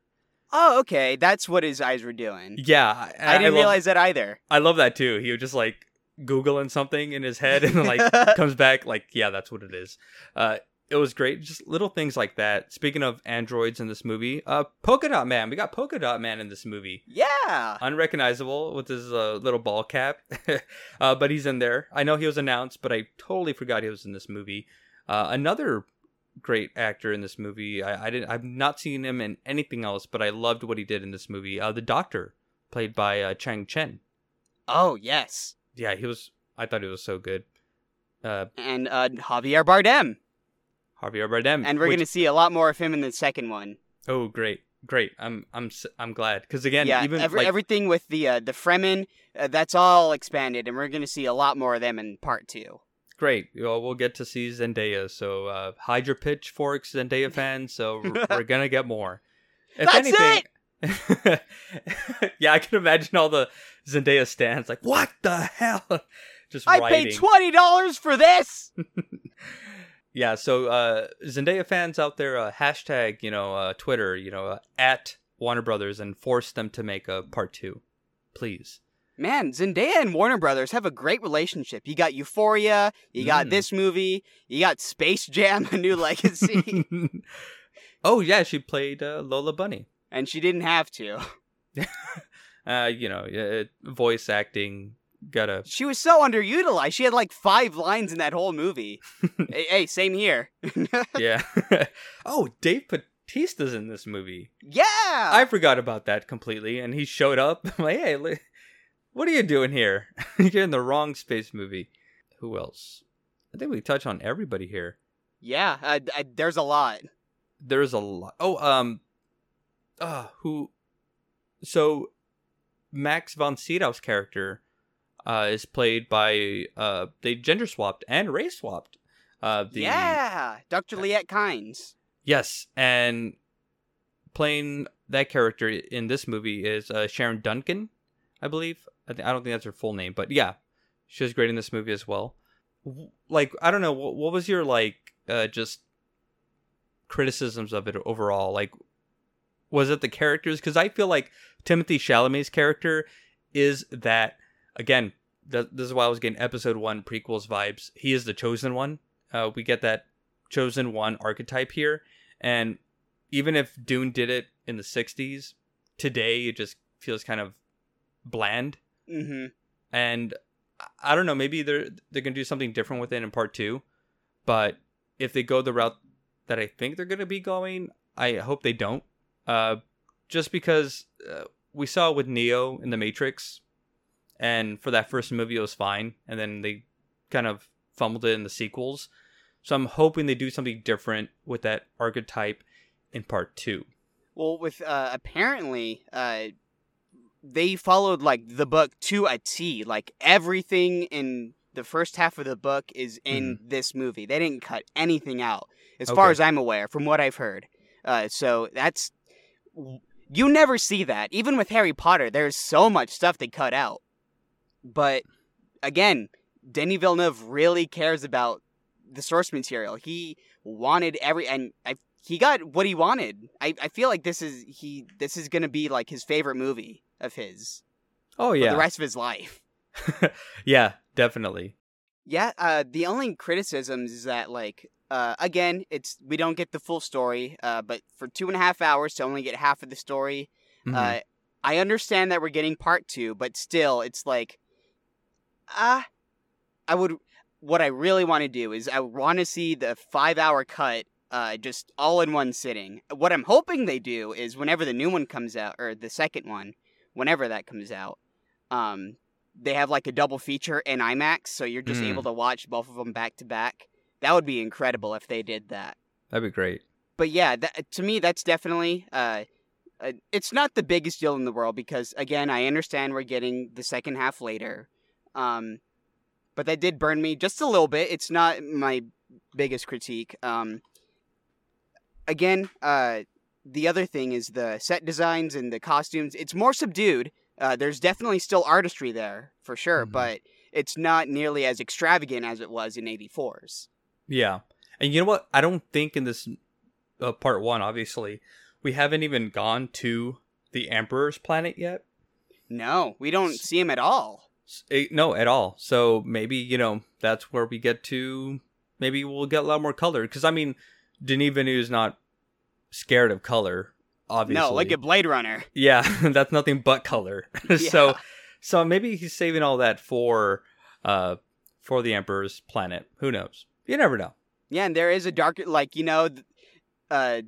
Oh, okay, that's what his eyes were doing. Yeah, I, didn't love- realize that either. I love that too. He would just like googling something in his head and like comes back like, yeah, that's what it is. Uh, it was great. Just little things like that. Speaking of androids in this movie, uh, Polka Dot Man. We got Polka Dot Man in this movie. Yeah. Unrecognizable with his uh, little ball cap, uh, but he's in there. I know he was announced, but I totally forgot he was in this movie. Uh, another great actor in this movie. I, I didn't. I've not seen him in anything else, but I loved what he did in this movie. Uh, the Doctor, played by uh, Chang Chen. Oh, yes. Yeah, he was. I thought he was so good. Uh, And uh, Javier Bardem. Javier Bardem, And we're which- going to see a lot more of him in the second one. Oh, great, great! I'm, I'm, I'm glad because again, yeah, even every, like, everything with the uh, the Fremen, uh, that's all expanded, and we're going to see a lot more of them in part two. great. Well, we'll get to see Zendaya. So, uh, hide your pitchforks, Zendaya fans. So we're, we're gonna get more. If That's anything, yeah, I can imagine all the Zendaya stands like, what the hell? Just I writing. paid twenty dollars for this. Yeah, so uh, Zendaya fans out there, uh, hashtag, you know, uh, Twitter, you know, uh, at Warner Brothers and force them to make a part two, please. Man, Zendaya and Warner Brothers have a great relationship. You got Euphoria, you got Mm. this movie, you got Space Jam: A New Legacy, oh yeah, she played uh, Lola Bunny. and she didn't have to. Uh, you know, voice acting, gotta. She was so underutilized. She had like five lines in that whole movie. hey, hey, same here. Yeah. oh, Dave Bautista's in this movie. yeah. I forgot about that completely, and he showed up. I'm like, hey, li- what are you doing here? You're in the wrong space movie. Who else? I think we touch on everybody here. yeah. Uh, uh, there's a lot. There's a lot. Oh, um, uh, who? So, Max von Sydow's character, uh, is played by uh, they gender swapped and race swapped. Uh, the Yeah, Dr. Liet Kynes. Yes, and playing that character in this movie is uh, Sharon Duncan, I believe. I, th- I don't think that's her full name, but yeah, she was great in this movie as well. W- Like, I don't know, what, what was your like, uh, just criticisms of it overall? Like, was it the characters? Because I feel like Timothée Chalamet's character is that again. Th- this is why I was getting episode one prequels vibes. He is the chosen one. Uh, we get that chosen one archetype here, and even if Dune did it in the '60s, today it just feels kind of bland. Mm-hmm. And I- don't know, maybe they're they're gonna do something different with it in part two, but if they go the route that I think they're gonna be going, I hope they don't. Uh, just because uh, we saw with Neo in the Matrix, and for that first movie it was fine, and then they kind of fumbled it in the sequels. So I'm hoping they do something different with that archetype in part two. Well, with uh, apparently, uh, they followed like the book to a T. Like everything in the first half of the book is in this movie. They didn't cut anything out, as far as I'm aware, from what I've heard. Uh, so that's you never see that. Even with Harry Potter, there's so much stuff they cut out. But again, Denis Villeneuve really cares about the source material. He wanted every and I he got what he wanted. I, I feel like this is he this is gonna be like his favorite movie of his Oh yeah, the rest of his life. yeah, definitely. Yeah, uh, the only criticisms is that like uh, again, it's we don't get the full story, uh, but for two and a half hours to only get half of the story, Mhm. uh, I understand that we're getting part two, but still, it's like, ah, I would. What I really want to do is I want to see the five-hour cut, uh, just all in one sitting. What I'm hoping they do is whenever the new one comes out, or the second one, whenever that comes out, um, they have like a double feature in IMAX, so you're just Mm. able to watch both of them back to back. That would be incredible if they did that That'd be great. but yeah, that, to me, that's definitely. Uh, uh, it's not the biggest deal in the world because, again, I understand we're getting the second half later. Um, but that did burn me just a little bit. It's not my biggest critique. Um, again, uh, the other thing is the set designs and the costumes. It's more subdued. Uh, there's definitely still artistry there for sure, Mhm. but it's not nearly as extravagant as it was in '84's. Yeah, and you know what? I don't think in this uh, part one, obviously, we haven't even gone to the Emperor's planet yet. No, we don't see him at all. S- eh, no, at all. So maybe you know that's where we get to. Maybe we'll get a lot more color because I mean, Denis Villeneuve is not scared of color. Obviously, No, like a Blade Runner. yeah, that's nothing but color. so, Yeah. so maybe he's saving all that for, uh, for the Emperor's planet. Who knows? You never know. Yeah, and there is a dark, like you know, uh,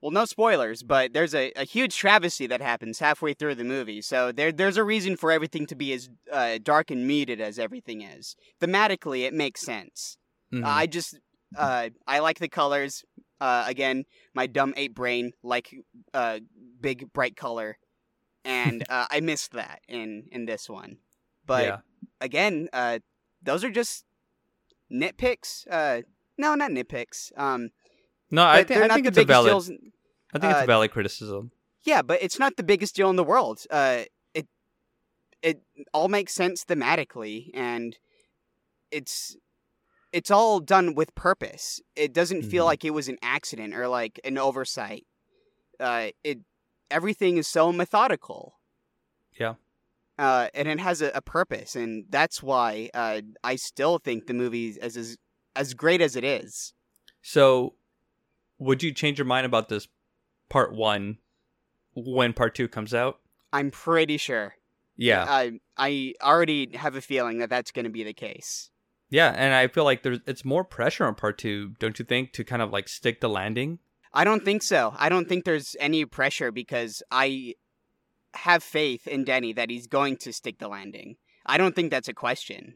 well, no spoilers, but there's a, a huge travesty that happens halfway through the movie. So there there's a reason for everything to be as uh, dark and muted as everything is. Thematically, it makes sense. Mhm. I just uh, I like the colors. Uh, again, my dumb ape brain like uh, big bright color, and uh, I missed that in in this one. But yeah, again, uh, those are just nitpicks. Uh, no, not nitpicks. Um, no, I think I think it's a valid. deals. I think it's a valid criticism. Yeah, but it's not the biggest deal in the world. Uh, it it all makes sense thematically, and it's it's all done with purpose. It doesn't feel Mhm. like it was an accident or like an oversight. Uh, it everything is so methodical. Yeah. Uh, and it has a, a purpose, and that's why uh, I still think the movie is as as great as it is. So, would you change your mind about this part one when part two comes out? I'm pretty sure. Yeah, I I already have a feeling that that's going to be the case. yeah, and I feel like there's it's more pressure on part two, don't you think, to kind of like stick the landing? I don't think so. I don't think there's any pressure because I have faith in Denny that he's going to stick the landing. I don't think that's a question.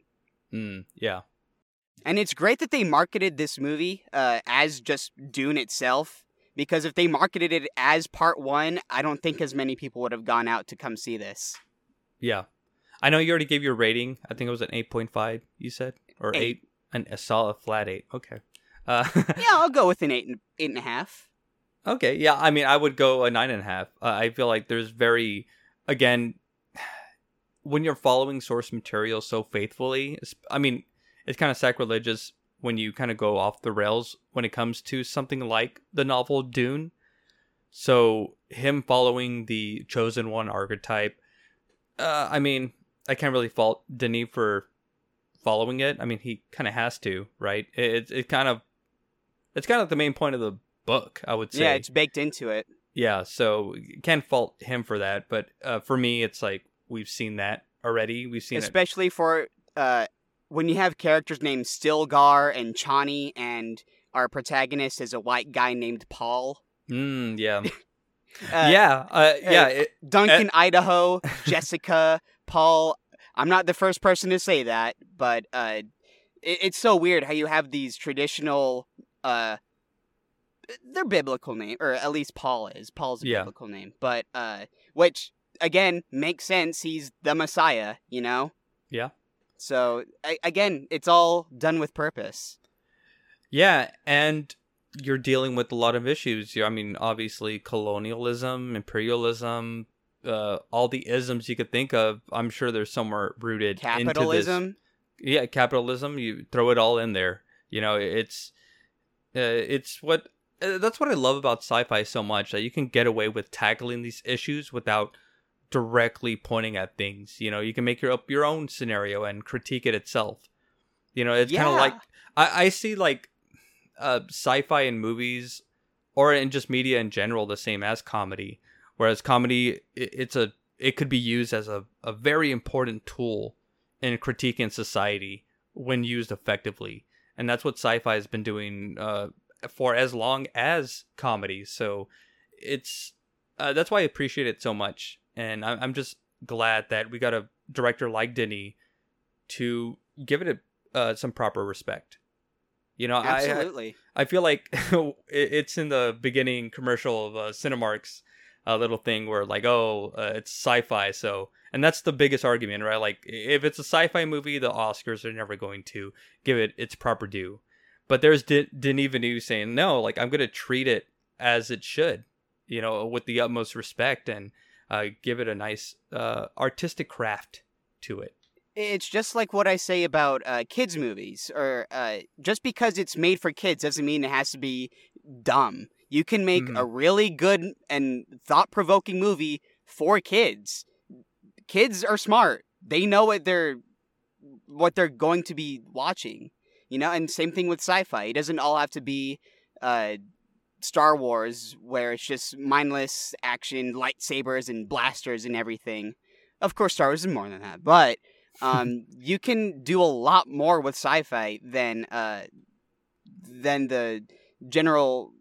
Mm, yeah, And it's great that they marketed this movie uh, as just Dune itself. Because if they marketed it as part one, I don't think as many people would have gone out to come see this. yeah. I know you already gave your rating. I think it was an eight point five. You said or Eight. eight, and a solid flat eight. Okay. Uh, Yeah, I'll go with an eight and eight and a half. Okay, yeah, I mean, I would go a nine and a half. Uh, I feel like there's very, again, when you're following source material so faithfully, I mean, it's kind of sacrilegious when you kind of go off the rails when it comes to something like the novel Dune. So, him following the chosen one archetype, uh, I mean, I can't really fault Denis for following it. I mean, he kind of has to, right? It, it, it kind of, it's kind of the main point of the book, I would say. Yeah, it's baked into it. Yeah, so can't fault him for that. But uh, for me, it's like we've seen that already. We've seen it. especially for uh, when you have characters named Stilgar and Chani, and our protagonist is a white guy named Paul. Mm, yeah, Uh, yeah, uh, yeah. It, Duncan, Idaho, Jessica, Paul. I'm not the first person to say that, but uh, it, it's so weird how you have these traditional uh, they're biblical name, or at least Paul is. Paul's a Yeah. biblical name, but uh, which again makes sense. He's the Messiah, you know. Yeah. So I, again, it's all done with purpose. Yeah, and you're dealing with a lot of issues. I mean, obviously, colonialism, imperialism, uh, all the isms you could think of. I'm sure there's somewhere rooted into this. Capitalism. yeah capitalism you throw it all in there you know it's uh, it's what uh, that's what i love about sci-fi so much that you can get away with tackling these issues without directly pointing at things. You know you can make your up your own scenario and critique it itself. You know it's kind of like I, I see like uh sci-fi in movies or in just media in general the same as comedy whereas comedy i it's a it could be used as a, a very important tool in critiquing society when used effectively. And that's what sci-fi has been doing uh, for as long as comedy. So it's uh, that's why i appreciate it so much and I- i'm just glad that we got a director like denny to give it a, uh, some proper respect you know I, Absolutely. I feel like it's in the beginning commercial of uh, Cinemark's uh, little thing where like, oh, uh, it's sci-fi, so and that's the biggest argument, right? Like, if it's a sci-fi movie, the Oscars are never going to give it its proper due. But there's D- Denis Villeneuve saying, no, like I'm gonna treat it as it should, you know, with the utmost respect and uh, give it a nice uh, artistic craft to it. It's just like what I say about uh, kids' movies, or uh, just because it's made for kids doesn't mean it has to be dumb. You can make Mhm. a really good and thought provoking movie for kids. Kids are smart. They know what they're what they're going to be watching. You know, and same thing with sci-fi. It doesn't all have to be uh, Star Wars, where it's just mindless action, lightsabers and blasters and everything. Of course, Star Wars is more than that, but um, you can do a lot more with sci-fi than uh, than the general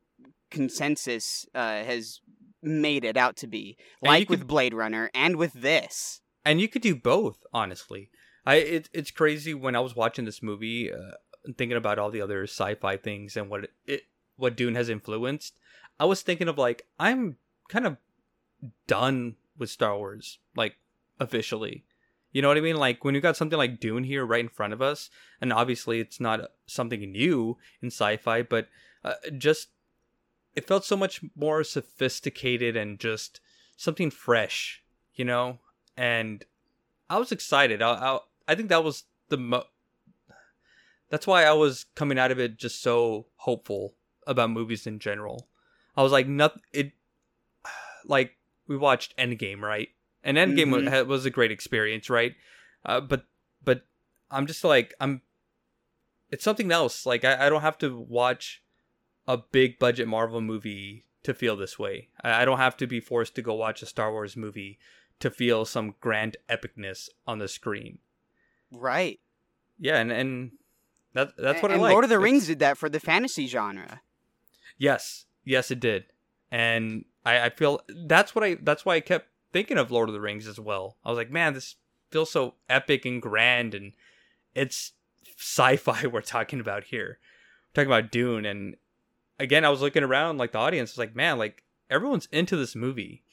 consensus uh, has made it out to be. Like with could- Blade Runner and with this. and you could do both honestly i it, it's crazy when i was watching this movie uh, thinking about all the other sci-fi things and what it, it what dune has influenced i was thinking of like i'm kind of done with star wars like officially you know what i mean like when you got something like dune here right in front of us and obviously it's not something new in sci-fi but uh, just it felt so much more sophisticated and just something fresh you know and I was excited. I, I I think that was the mo. That's why I was coming out of it just so hopeful about movies in general. I was like, not it. Like we watched Endgame, right? And Endgame Mhm. wa- ha was a great experience, right? Uh, but but I'm just like I'm. It's something else. Like I, I don't have to watch a big budget Marvel movie to feel this way. I, I don't have to be forced to go watch a Star Wars movie to feel some grand epicness on the screen. Right. Yeah, and and that that's what and I like. Lord of the Rings It's- did that for the fantasy genre. Yes, yes, it did, and I, I feel that's what I that's why I kept thinking of Lord of the Rings as well. I was like, man, this feels so epic and grand, and it's sci-fi we're talking about here. We're talking about Dune, and again, I was looking around like the audience was like, man, like everyone's into this movie,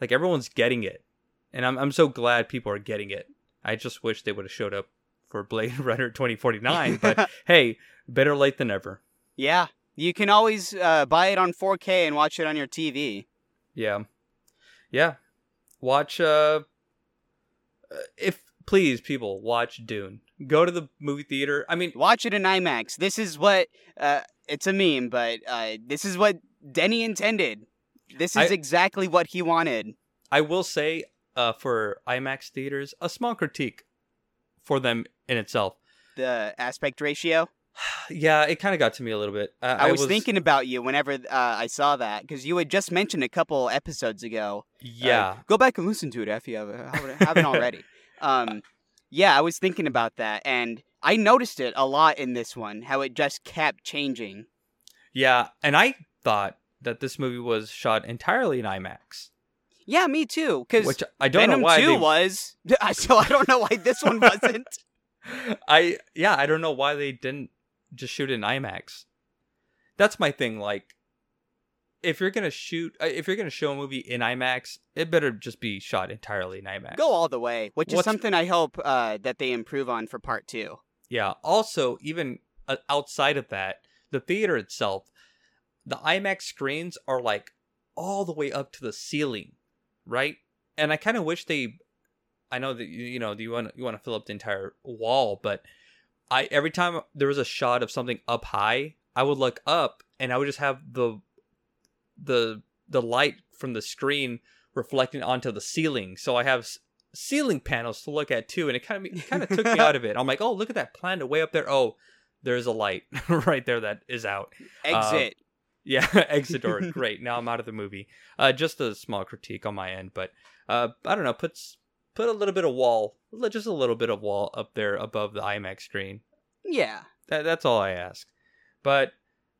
like everyone's getting it, and I'm I'm so glad people are getting it. I just wish they would have showed up for Blade Runner 2049, but hey, better late than never. yeah. You can always uh, buy it on 4K and watch it on your TV. Yeah. Yeah. Watch uh uh, if please people watch Dune. Go to the movie theater. I mean, Watch it in IMAX. This is what uh, it's a meme, but uh, this is what Denny intended. This is I- exactly what he wanted. I will say uh for IMAX theaters, a small critique for them in itself. The aspect ratio. Yeah, it kind of got to me a little bit. Uh, I, was, thinking about you whenever uh, I saw that because you had just mentioned a couple episodes ago. Uh, Yeah. go back and listen to it if you have, haven't already. Um, yeah, I was thinking about that, and I noticed it a lot in this one. How it just kept changing. Yeah, and I thought that this movie was shot entirely in IMAX, Yeah, me too. Because which I don't Venom know why Two they was, so I don't know why this one wasn't. I yeah, I don't know why they didn't just shoot in IMAX. That's my thing. Like, if you're gonna shoot, uh, if you're gonna show a movie in IMAX, it better just be shot entirely in IMAX. Go all the way, which is What's- something I hope uh, that they improve on for part two. Yeah. Also, even uh, outside of that, the theater itself, the IMAX screens are like all the way up to the ceiling, right? And I kind of wish they. I know that you you know you want you want to fill up the entire wall, but I every time there was a shot of something up high, I would look up and I would just have the the the light from the screen reflecting onto the ceiling. So I have s- ceiling panels to look at too, and it kind of kind of took me out of it. I'm like, oh, look at that planet way up there. Oh, there's a light right there that is out. Exit. Yeah, exit door. Great. Now I'm out of the movie. Uh, just a small critique on my end, but uh, I don't know. Puts put a little bit of wall, just a little bit of wall up there above the IMAX screen. yeah. That, that's all I ask. But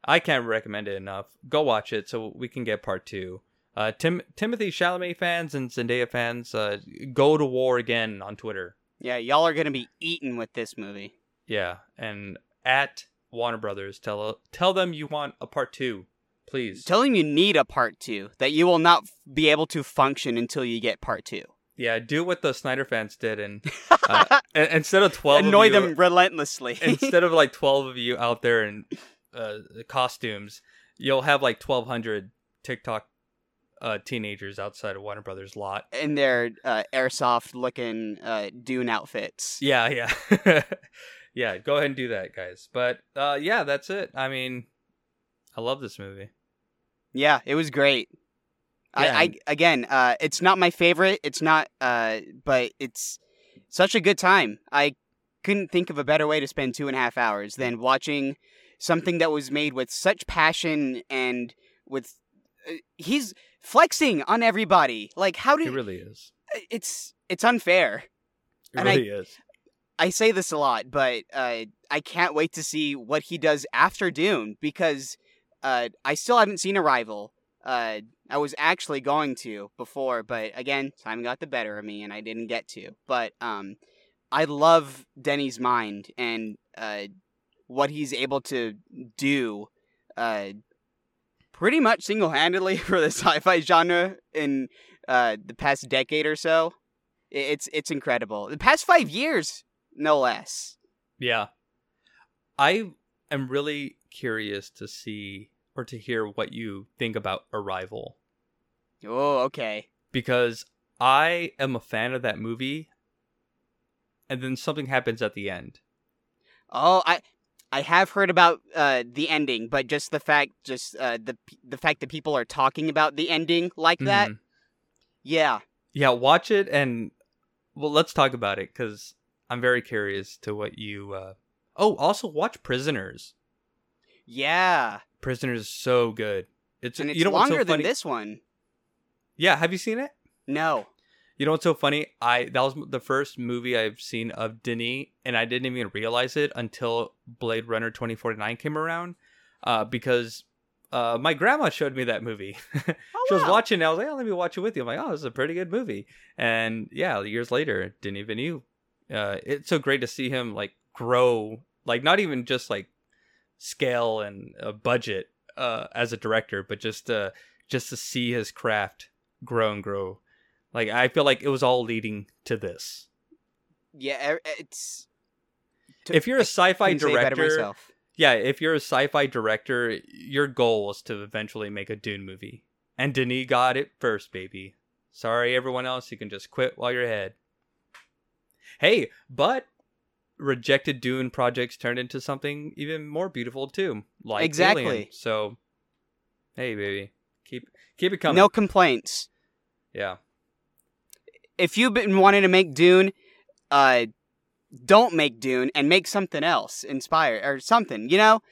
I can't recommend it enough. Go watch it so we can get part two. Uh, Tim Timothée Chalamet fans and Zendaya fans, uh, go to war again on Twitter. Yeah, y'all are gonna be eaten with this movie. Yeah, and at Warner Brothers, tell tell them you want a part two, please. Tell them you need a part two, that you will not f- be able to function until you get part two. Yeah, do what the Snyder fans did, and uh, and- instead of twelve, of Annoy you- them relentlessly. instead of like 12 of you out there in uh, costumes, you'll have like 1,200 TikTok uh, teenagers outside of Warner Brothers lot. in their uh, airsoft looking uh, Dune outfits. Yeah, yeah. yeah, go ahead and do that, guys. But uh, yeah, that's it. I mean, I love this movie. Yeah, it was great. Yeah, I, I again, uh, it's not my favorite. It's not, uh, but it's such a good time. I couldn't think of a better way to spend two and a half hours than watching something that was made with such passion and with. Uh, he's flexing on everybody. Like, how do. It really is. it's it's unfair. It And I- really is. I say this a lot, but uh, I can't wait to see what he does after Dune because uh, I still haven't seen Arrival. Uh, I was actually going to before, but again, time got the better of me and I didn't get to. But um, I love Denny's mind and uh, what he's able to do uh, pretty much single handedly for the sci fi genre in uh, the past decade or so. It's it's incredible. The past five years, no less. Yeah. I am really curious to see or to hear what you think about Arrival. Oh, okay. because I am a fan of that movie, and then something happens at the end. Oh, I I have heard about uh, the ending, but just the fact, just uh, the the fact that people are talking about the ending like that. Mhm. Yeah, Yeah, watch it and well, let's talk about it because I'm very curious to what you. Uh... Oh, also watch Prisoners. yeah, Prisoners is so good. It's, and it's you know what's so longer than this one. Yeah, have you seen it? No. You know what's so funny? I that was the first movie I've seen of Denis, and I didn't even realize it until Blade Runner 2049 came around, uh, because uh, my grandma showed me that movie. Oh, she was wow. watching, it, I was like, "Oh, let me watch it with you." I'm like, "Oh, this is a pretty good movie." And yeah, years later, Denis Villeneuve. Uh, it's so great to see him like grow, like not even just like scale and uh, budget uh, as a director, but just uh, just to see his craft grow and grow. Like I feel like it was all leading to this. Yeah, it's. to- If you're a sci-fi couldn't say it better director, myself. yeah, if you're a sci-fi director, your goal is to eventually make a Dune movie. And Denis got it first, baby. Sorry, everyone else, you can just quit while you're ahead. Hey, but rejected Dune projects turned into something even more beautiful too, like Exactly. Alien. So, hey, baby, keep keep it coming. No complaints. Yeah, If you've been wanting to make Dune, uh, don't make Dune and make something else inspired or something. You know,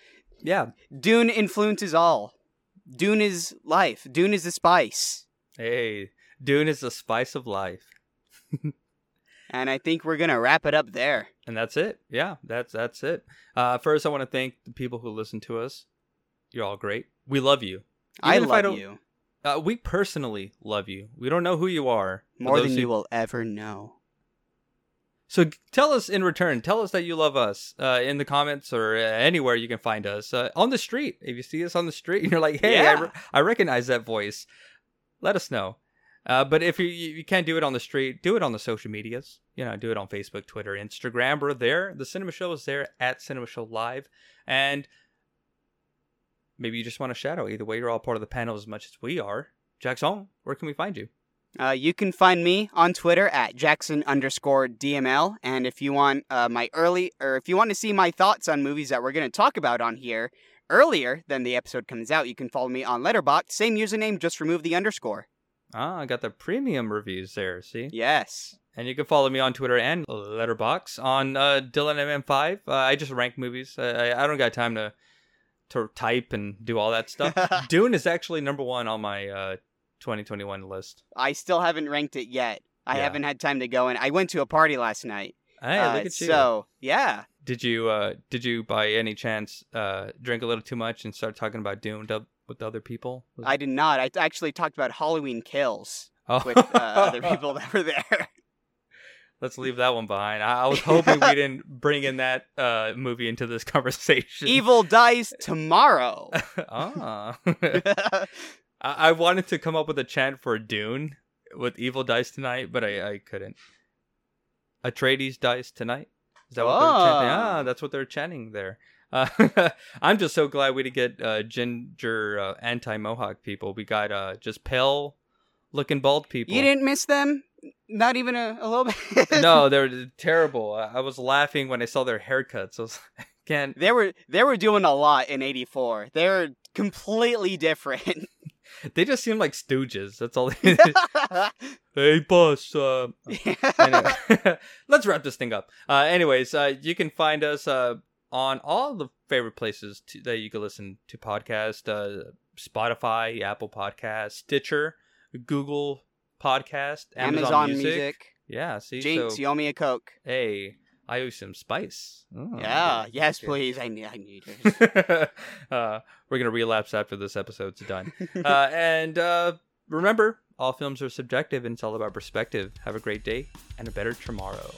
yeah. Dune influences all. Dune is life. Dune is the spice. Hey, Dune is the spice of life. And I think we're gonna wrap it up there. And that's it. Yeah, that's that's it. Uh, first, I want to thank the people who listen to us. You're all great. We love you. I Even if love don't- you Uh, we personally love you. We don't know who you are. More than who- you will ever know. So tell us in return. Tell us that you love us uh, in the comments or uh, anywhere you can find us uh, on the street. If you see us on the street and you're like, "Hey, I, re- I recognize that voice," let us know. Uh, but if you you can't do it on the street, do it on the social medias. You know, do it on Facebook, Twitter, Instagram. We're there. The Cinema Show is there at Cinema Show Live, and maybe you just want to shadow. Either way, you're all part of the panel as much as we are. Jackson, where can we find you? Uh, you can find me on Twitter at Jackson underscore DML. And if you want uh, my early, or if you want to see my thoughts on movies that we're going to talk about on here earlier than the episode comes out, you can follow me on Letterboxd. Same username, just remove the underscore. Ah, I got the premium reviews there. See, Yes. and you can follow me on Twitter and Letterboxd on uh, Dylan MM5. Uh, I just rank movies. I, I I don't got time to to type and do all that stuff. Dune is actually number one on my uh, 2021 list. I still haven't ranked it yet. I Yeah. haven't had time to go in. I went to a party last night. Hey, Uh, look at you. So, yeah. Did you uh did you by any chance uh drink a little too much and start talking about Dune with other people? Was- I did not. I actually talked about Halloween Kills oh. with uh, other people that were there. Let's leave that one behind. I, I was hoping we didn't bring in that uh movie into this conversation. Evil dies tomorrow. ah. I, I wanted to come up with a chant for Dune with Evil Dies Tonight, but I, I couldn't. Atreides dies tonight. Is that what they're chanting? Oh. Ah, that's what they're chanting there. Uh, I'm just so glad we didn't get uh, ginger uh, anti-mohawk people. We got uh, just pale looking bald people. You didn't miss them? Not even a, a little bit? no, they're terrible. I, was laughing when I saw their haircuts. I was like, can't. They were they were doing a lot in 84. They were completely different. They just seem like stooges. That's all. They, hey, boss. Uh, anyway, let's wrap this thing up. Uh, anyways, uh, you can find us uh, on all the favorite places to, that you can listen to podcast: uh, Spotify, Apple Podcast, Stitcher, Google Podcast, Amazon, Amazon Music. Music. Yeah, see, Jinx, so you owe me a Coke. hey, I owe some spice. Oh, yeah, okay, yes, please. I need I need it. uh, we're gonna relapse after this episode's done. Uh, and uh, remember, all films are subjective, and it's all about perspective. Have a great day and a better tomorrow.